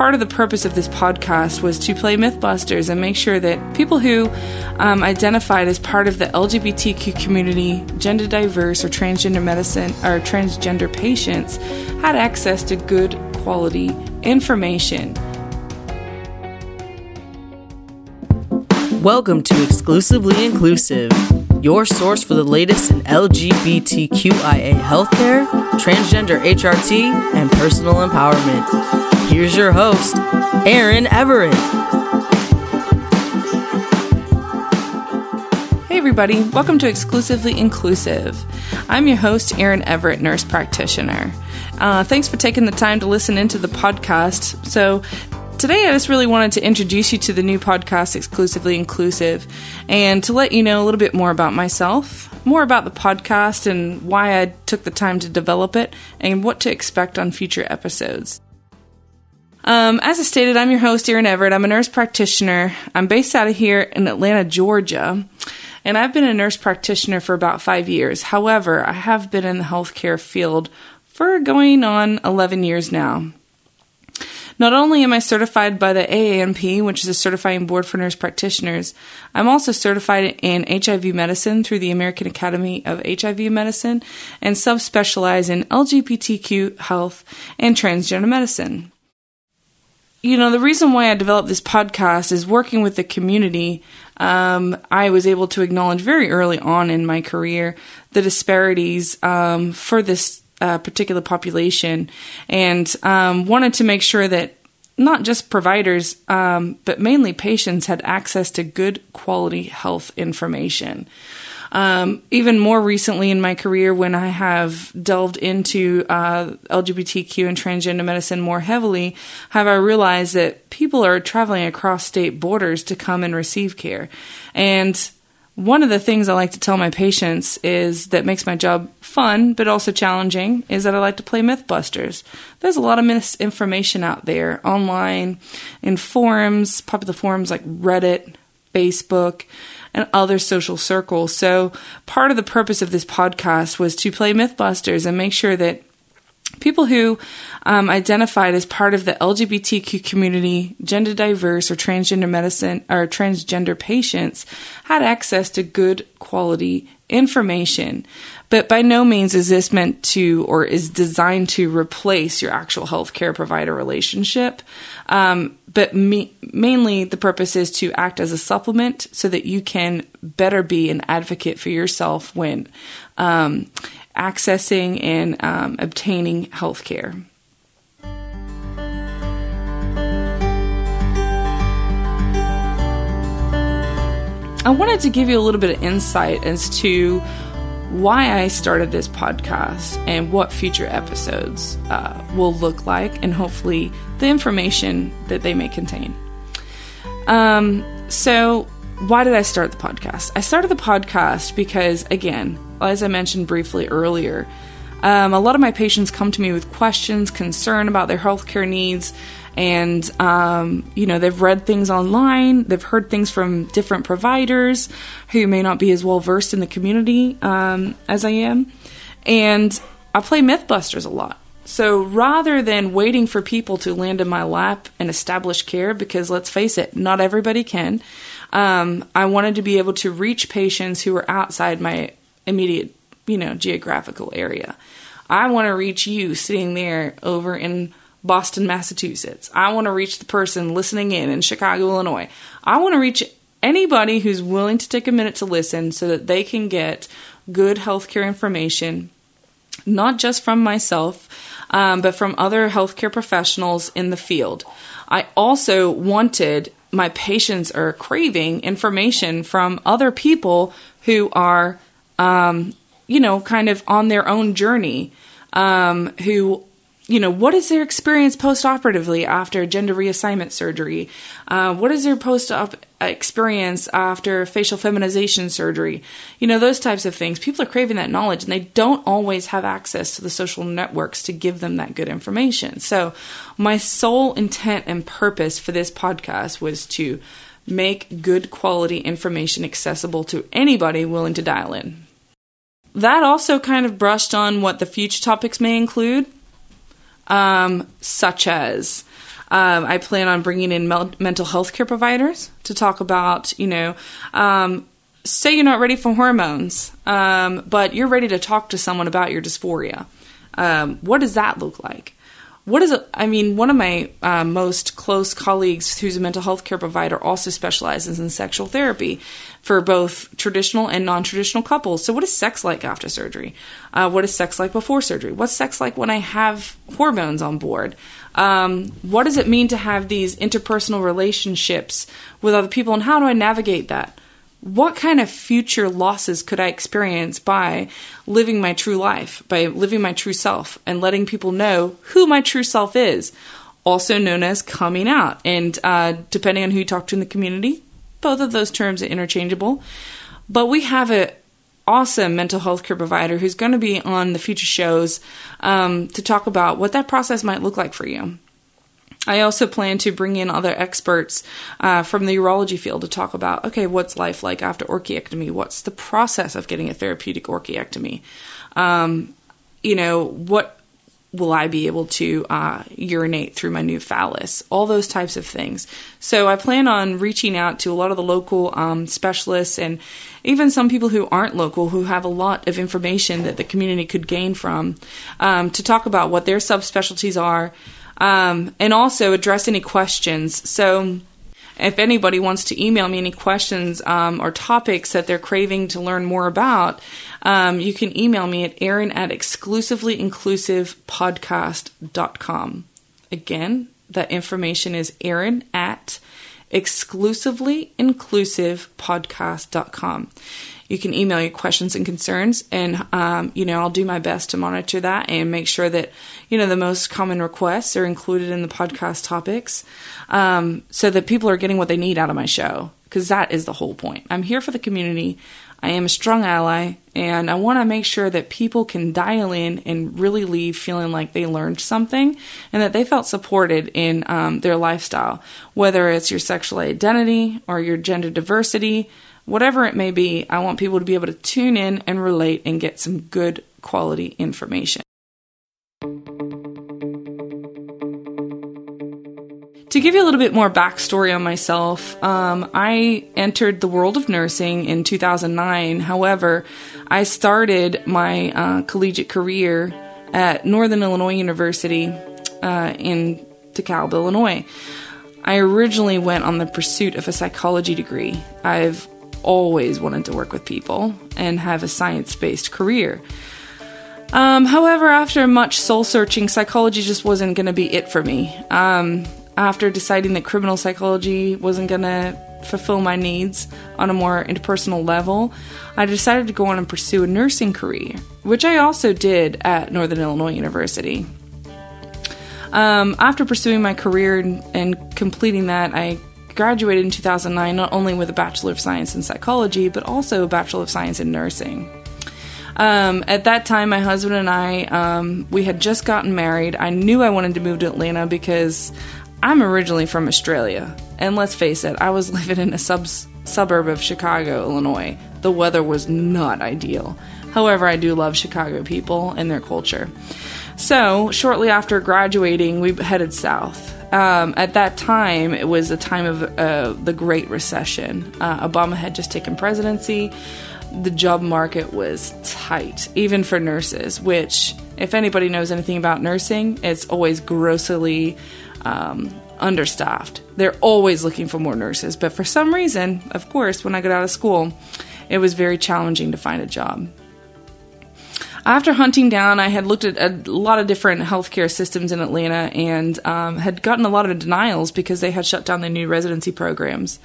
part of the purpose of this podcast was to play Mythbusters and make sure that people who um, identified as part of the LGBTQ community, gender diverse, or transgender medicine or transgender patients had access to good quality information. Welcome to Exclusively Inclusive, your source for the latest in LGBTQIA healthcare, transgender HRT, and personal empowerment. Here's your host, Erin Everett. Hey, everybody, welcome to Exclusively Inclusive. I'm your host, Erin Everett, nurse practitioner. Uh, thanks for taking the time to listen into the podcast. So, Today, I just really wanted to introduce you to the new podcast, Exclusively Inclusive, and to let you know a little bit more about myself, more about the podcast and why I took the time to develop it, and what to expect on future episodes. Um, as I stated, I'm your host, Erin Everett. I'm a nurse practitioner. I'm based out of here in Atlanta, Georgia, and I've been a nurse practitioner for about five years. However, I have been in the healthcare field for going on 11 years now. Not only am I certified by the AANP, which is a certifying board for nurse practitioners, I'm also certified in HIV medicine through the American Academy of HIV Medicine and subspecialize in LGBTQ health and transgender medicine. You know, the reason why I developed this podcast is working with the community. Um, I was able to acknowledge very early on in my career the disparities um, for this uh, particular population and um, wanted to make sure that not just providers, um, but mainly patients had access to good quality health information. Um, even more recently in my career, when I have delved into uh, LGBTQ and transgender medicine more heavily, have I realized that people are traveling across state borders to come and receive care. And one of the things I like to tell my patients is that makes my job fun but also challenging is that I like to play Mythbusters. There's a lot of misinformation out there online, in forums, popular forums like Reddit, Facebook, and other social circles. So, part of the purpose of this podcast was to play Mythbusters and make sure that people who um, identified as part of the LGBTQ community, gender diverse, or transgender medicine or transgender patients had access to good quality information. But by no means is this meant to or is designed to replace your actual healthcare provider relationship. Um, but me- mainly the purpose is to act as a supplement so that you can better be an advocate for yourself when um, accessing and um, obtaining health I wanted to give you a little bit of insight as to why I started this podcast and what future episodes uh, will look like, and hopefully the information that they may contain. Um, so, why did I start the podcast? I started the podcast because, again, as I mentioned briefly earlier, um, a lot of my patients come to me with questions, concern about their healthcare needs, and um, you know they've read things online, they've heard things from different providers who may not be as well versed in the community um, as I am, and I play MythBusters a lot. So rather than waiting for people to land in my lap and establish care, because let's face it, not everybody can, um, I wanted to be able to reach patients who are outside my immediate, you know, geographical area. I want to reach you sitting there over in Boston, Massachusetts. I want to reach the person listening in in Chicago, Illinois. I want to reach anybody who's willing to take a minute to listen so that they can get good healthcare information, not just from myself, um, but from other healthcare professionals in the field. I also wanted my patients are craving information from other people who are um, you know, kind of on their own journey, um, who, you know, what is their experience post operatively after gender reassignment surgery? Uh, what is their post op experience after facial feminization surgery? You know, those types of things. People are craving that knowledge and they don't always have access to the social networks to give them that good information. So, my sole intent and purpose for this podcast was to make good quality information accessible to anybody willing to dial in that also kind of brushed on what the future topics may include, um, such as Um, I plan on bringing in mel- mental health care providers to talk about, you know, um, say you're not ready for hormones, um, but you're ready to talk to someone about your dysphoria. Um, what does that look like? What is it? I mean, one of my uh, most close colleagues, who's a mental health care provider, also specializes in sexual therapy for both traditional and non traditional couples. So, what is sex like after surgery? Uh, what is sex like before surgery? What's sex like when I have hormones on board? Um, what does it mean to have these interpersonal relationships with other people, and how do I navigate that? What kind of future losses could I experience by living my true life, by living my true self, and letting people know who my true self is, also known as coming out. And uh, depending on who you talk to in the community, both of those terms are interchangeable. But we have an awesome mental health care provider who's going to be on the future shows um, to talk about what that process might look like for you. I also plan to bring in other experts uh, from the urology field to talk about okay, what's life like after orchiectomy? What's the process of getting a therapeutic orchiectomy? Um, you know, what will I be able to uh, urinate through my new phallus? All those types of things. So I plan on reaching out to a lot of the local um, specialists and even some people who aren't local who have a lot of information that the community could gain from um, to talk about what their subspecialties are um, and also address any questions. So, if anybody wants to email me any questions um, or topics that they're craving to learn more about, um, you can email me at Erin at exclusivelyinclusivepodcast.com. Again, that information is Erin at exclusivelyinclusivepodcast.com you can email your questions and concerns, and um, you know I'll do my best to monitor that and make sure that you know the most common requests are included in the podcast topics, um, so that people are getting what they need out of my show. Because that is the whole point. I'm here for the community. I am a strong ally, and I want to make sure that people can dial in and really leave feeling like they learned something and that they felt supported in um, their lifestyle, whether it's your sexual identity or your gender diversity whatever it may be, I want people to be able to tune in and relate and get some good quality information. To give you a little bit more backstory on myself, um, I entered the world of nursing in 2009. However, I started my uh, collegiate career at Northern Illinois University uh, in DeKalb, Illinois. I originally went on the pursuit of a psychology degree. I've always wanted to work with people and have a science based career. Um, however, after much soul searching, psychology just wasn't going to be it for me. Um, after deciding that criminal psychology wasn't going to fulfill my needs on a more interpersonal level, I decided to go on and pursue a nursing career, which I also did at Northern Illinois University. Um, after pursuing my career and, and completing that, I graduated in 2009 not only with a Bachelor of Science in Psychology, but also a Bachelor of Science in Nursing. Um, at that time, my husband and I, um, we had just gotten married. I knew I wanted to move to Atlanta because I'm originally from Australia. And let's face it, I was living in a sub- suburb of Chicago, Illinois. The weather was not ideal. However, I do love Chicago people and their culture. So, shortly after graduating, we headed south. Um, at that time, it was a time of uh, the Great Recession. Uh, Obama had just taken presidency. The job market was tight, even for nurses, which, if anybody knows anything about nursing, it's always grossly um, understaffed. They're always looking for more nurses. But for some reason, of course, when I got out of school, it was very challenging to find a job. After hunting down, I had looked at a lot of different healthcare systems in Atlanta and um, had gotten a lot of denials because they had shut down their new residency programs.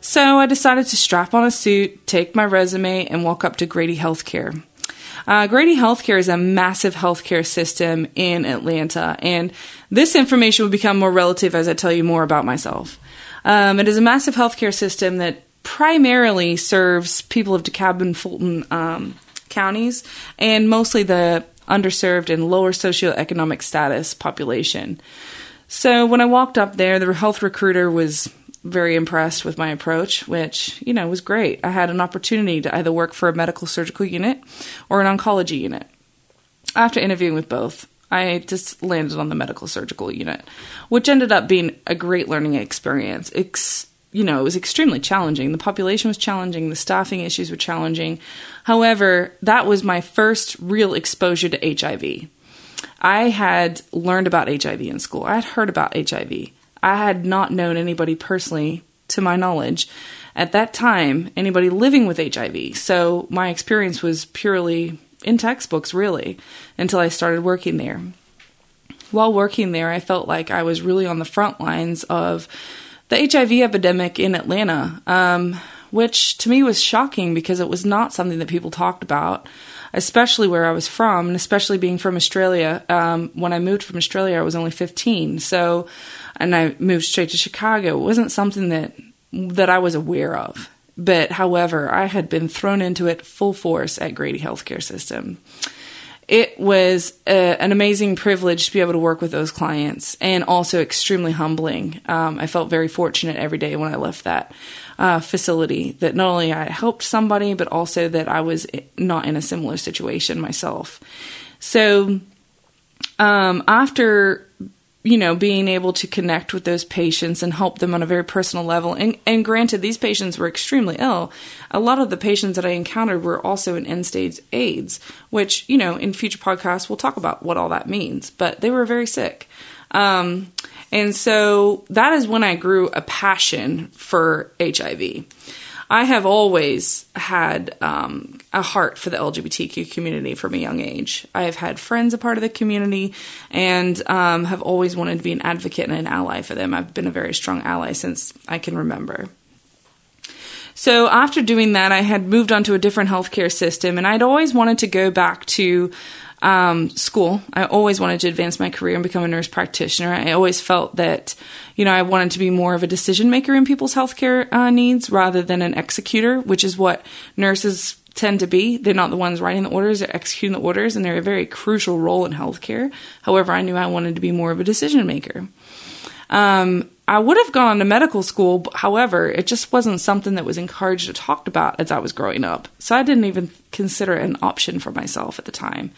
So I decided to strap on a suit, take my resume, and walk up to Grady Healthcare. Uh, Grady Healthcare is a massive healthcare system in Atlanta, and this information will become more relative as I tell you more about myself. Um, it is a massive healthcare system that primarily serves people of DeKalb and Fulton um, counties and mostly the underserved and lower socioeconomic status population. So when I walked up there, the health recruiter was very impressed with my approach, which, you know, was great. I had an opportunity to either work for a medical surgical unit or an oncology unit. After interviewing with both, I just landed on the medical surgical unit, which ended up being a great learning experience. It's, you know, it was extremely challenging. The population was challenging, the staffing issues were challenging. However, that was my first real exposure to HIV. I had learned about HIV in school. I had heard about HIV. I had not known anybody personally, to my knowledge, at that time, anybody living with HIV. So my experience was purely in textbooks, really, until I started working there. While working there, I felt like I was really on the front lines of the HIV epidemic in Atlanta, um, which to me was shocking because it was not something that people talked about, especially where I was from, and especially being from Australia. Um, when I moved from Australia, I was only 15, so and I moved straight to Chicago. It wasn't something that that I was aware of. But however, I had been thrown into it full force at Grady Healthcare System. It was an amazing privilege to be able to work with those clients and also extremely humbling. Um, I felt very fortunate every day when I left that uh, facility that not only I helped somebody, but also that I was not in a similar situation myself. So, um, after you know, being able to connect with those patients and help them on a very personal level. And, and granted, these patients were extremely ill. A lot of the patients that I encountered were also in end stage AIDS, which, you know, in future podcasts, we'll talk about what all that means, but they were very sick. Um, and so that is when I grew a passion for HIV. I have always had um, a heart for the LGBTQ community from a young age. I have had friends a part of the community and um, have always wanted to be an advocate and an ally for them. I've been a very strong ally since I can remember. So after doing that, I had moved on to a different healthcare system, and I'd always wanted to go back to um, school. I always wanted to advance my career and become a nurse practitioner. I always felt that, you know, I wanted to be more of a decision maker in people's healthcare uh, needs rather than an executor, which is what nurses tend to be. They're not the ones writing the orders, they're executing the orders, and they're a very crucial role in healthcare. However, I knew I wanted to be more of a decision maker. Um, I would have gone to medical school, but, however, it just wasn't something that was encouraged or talked about as I was growing up. So I didn't even consider it an option for myself at the time.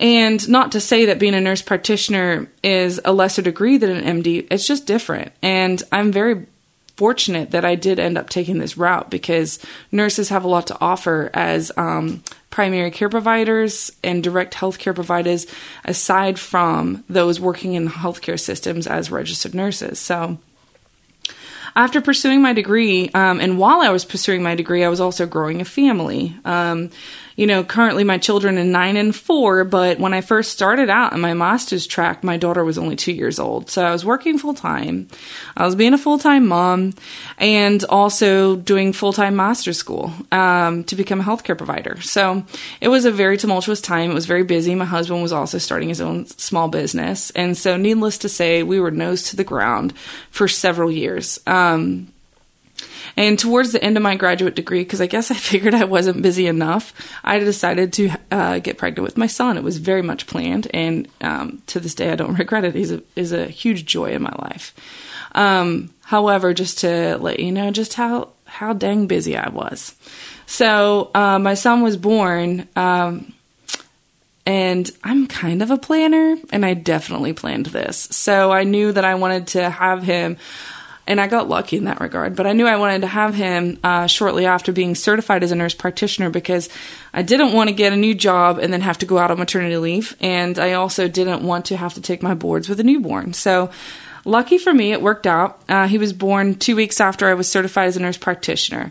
And not to say that being a nurse practitioner is a lesser degree than an MD, it's just different. And I'm very fortunate that I did end up taking this route because nurses have a lot to offer as um, primary care providers and direct healthcare providers, aside from those working in the healthcare systems as registered nurses. So, after pursuing my degree, um, and while I was pursuing my degree, I was also growing a family. Um, you know, currently my children are nine and four, but when I first started out in my master's track, my daughter was only two years old. So I was working full time. I was being a full time mom and also doing full time master's school um, to become a healthcare provider. So it was a very tumultuous time. It was very busy. My husband was also starting his own small business. And so, needless to say, we were nose to the ground for several years. Um, and towards the end of my graduate degree, because I guess I figured I wasn't busy enough, I decided to uh, get pregnant with my son. It was very much planned, and um, to this day, I don't regret it. He's a, is a huge joy in my life. Um, however, just to let you know just how, how dang busy I was. So, uh, my son was born. Um, and I'm kind of a planner, and I definitely planned this. So I knew that I wanted to have him and I got lucky in that regard. But I knew I wanted to have him uh, shortly after being certified as a nurse practitioner because I didn't want to get a new job and then have to go out on maternity leave, and I also didn't want to have to take my boards with a newborn. So. Lucky for me, it worked out. Uh, he was born two weeks after I was certified as a nurse practitioner.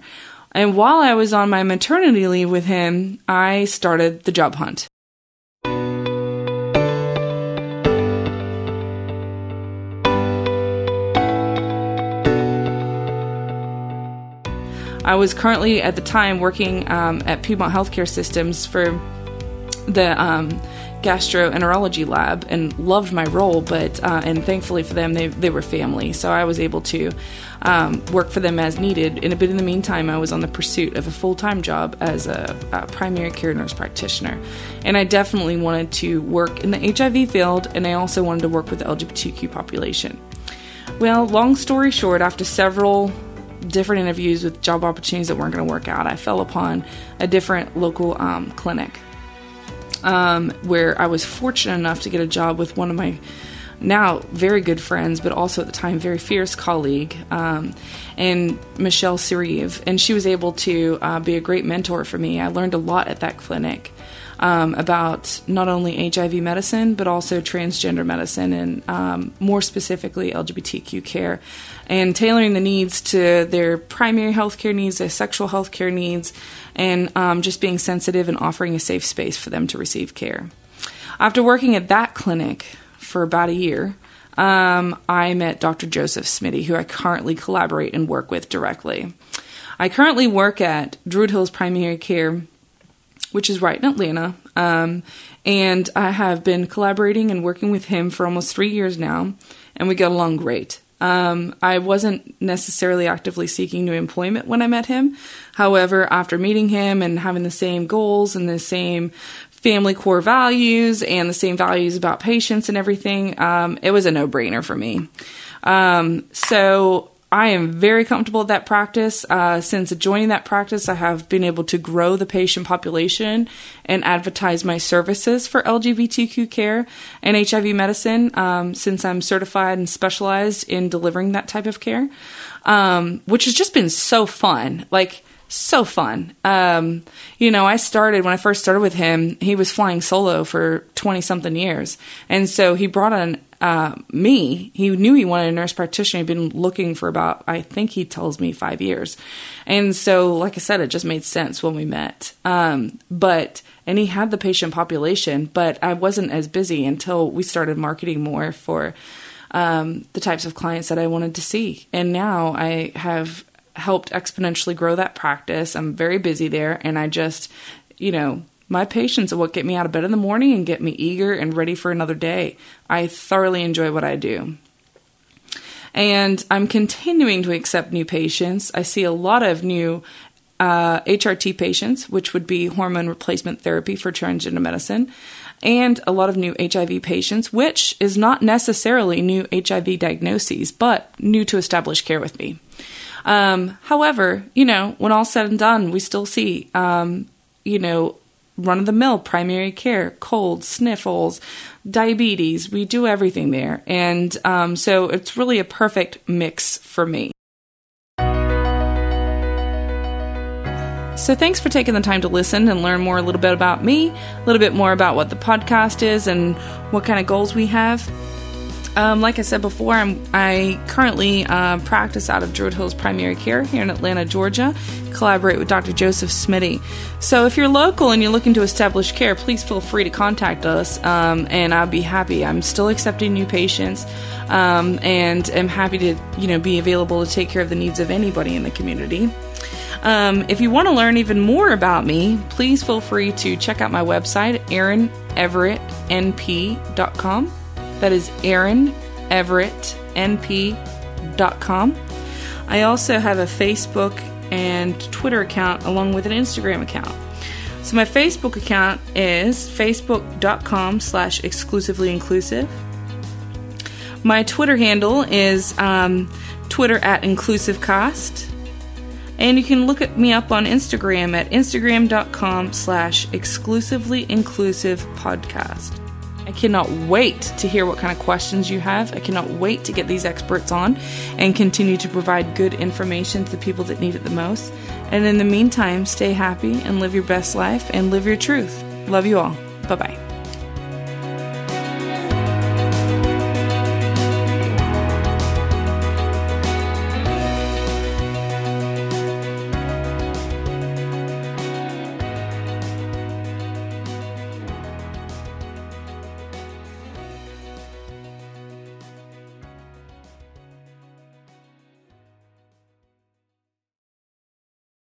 And while I was on my maternity leave with him, I started the job hunt. I was currently at the time working um, at Piedmont Healthcare Systems for the um, gastroenterology lab and loved my role, but uh, and thankfully for them, they, they were family, so I was able to um, work for them as needed. And a bit in the meantime, I was on the pursuit of a full time job as a, a, primary care nurse practitioner, and I definitely wanted to work in the HIV field, and I also wanted to work with the LGBTQ population. Well, long story short, after several different interviews with job opportunities that weren't going to work out, I fell upon a different local um, clinic. um, where I was fortunate enough to get a job with one of my now very good friends, but also at the time very fierce colleague, um, and Michelle Siriev. And she was able to uh, be a great mentor for me. I learned a lot at that clinic. Um, about not only HIV medicine, but also transgender medicine, and um, more specifically LGBTQ care, and tailoring the needs to their primary healthcare needs, their sexual healthcare needs, and um, just being sensitive and offering a safe space for them to receive care. After working at that clinic for about a year, um, I met Dr. Joseph Smitty, who I currently collaborate and work with directly. I currently work at Druid Hills Primary Care, which is right in Atlanta, um, and I have been collaborating and working with him for almost three years now, and we get along great. Um, I wasn't necessarily actively seeking new employment when I met him. However, after meeting him and having the same goals and the same family core values and the same values about patients and everything, um, it was a no brainer for me. Um, so I am very comfortable at that practice. Uh, since joining that practice, I have been able to grow the patient population and advertise my services for LGBTQ care and HIV medicine um, since I'm certified and specialized in delivering that type of care, um, which has just been so fun. Like, so fun. Um, you know, I started when I first started with him, he was flying solo for 20 something years. And so he brought on uh, me. He knew he wanted a nurse practitioner. He'd been looking for about, I think he tells me, five years. And so, like I said, it just made sense when we met. Um, but, and he had the patient population, but I wasn't as busy until we started marketing more for um, the types of clients that I wanted to see. And now I have helped exponentially grow that practice. I'm very busy there, and I just, you know, my patients are what get me out of bed in the morning and get me eager and ready for another day. I thoroughly enjoy what I do. And I'm continuing to accept new patients. I see a lot of new uh, HRT patients, which would be hormone replacement therapy for transgender medicine, and a lot of new HIV patients, which is not necessarily new HIV diagnoses, but new to established care with me. Um, however, you know, when all's said and done, we still see, um, you know, run of the mill primary care, colds, sniffles, diabetes. We do everything there. And um, so it's really a perfect mix for me. So, thanks for taking the time to listen and learn more a little bit about me, a little bit more about what the podcast is and what kind of goals we have. Um, like I said before, I'm, i currently uh, practice out of Druid Hills Primary Care here in Atlanta, Georgia. Collaborate with Dr. Joseph Smitty. So if you're local and you're looking to establish care, please feel free to contact us, um, and I'll be happy. I'm still accepting new patients, um, and am happy to you know be available to take care of the needs of anybody in the community. Um, if you want to learn even more about me, please feel free to check out my website, erinneverettnp.com. That is Erin Everett NP.com. I also have a Facebook and Twitter account along with an Instagram account. So my Facebook account is facebook.com slash exclusively inclusive. My Twitter handle is um, Twitter at inclusivecast. And you can look at me up on Instagram at instagram.com slash exclusively inclusive podcast. I cannot wait to hear what kind of questions you have. I cannot wait to get these experts on and continue to provide good information to the people that need it the most. And in the meantime, stay happy and live your best life and live your truth. Love you all. Bye bye.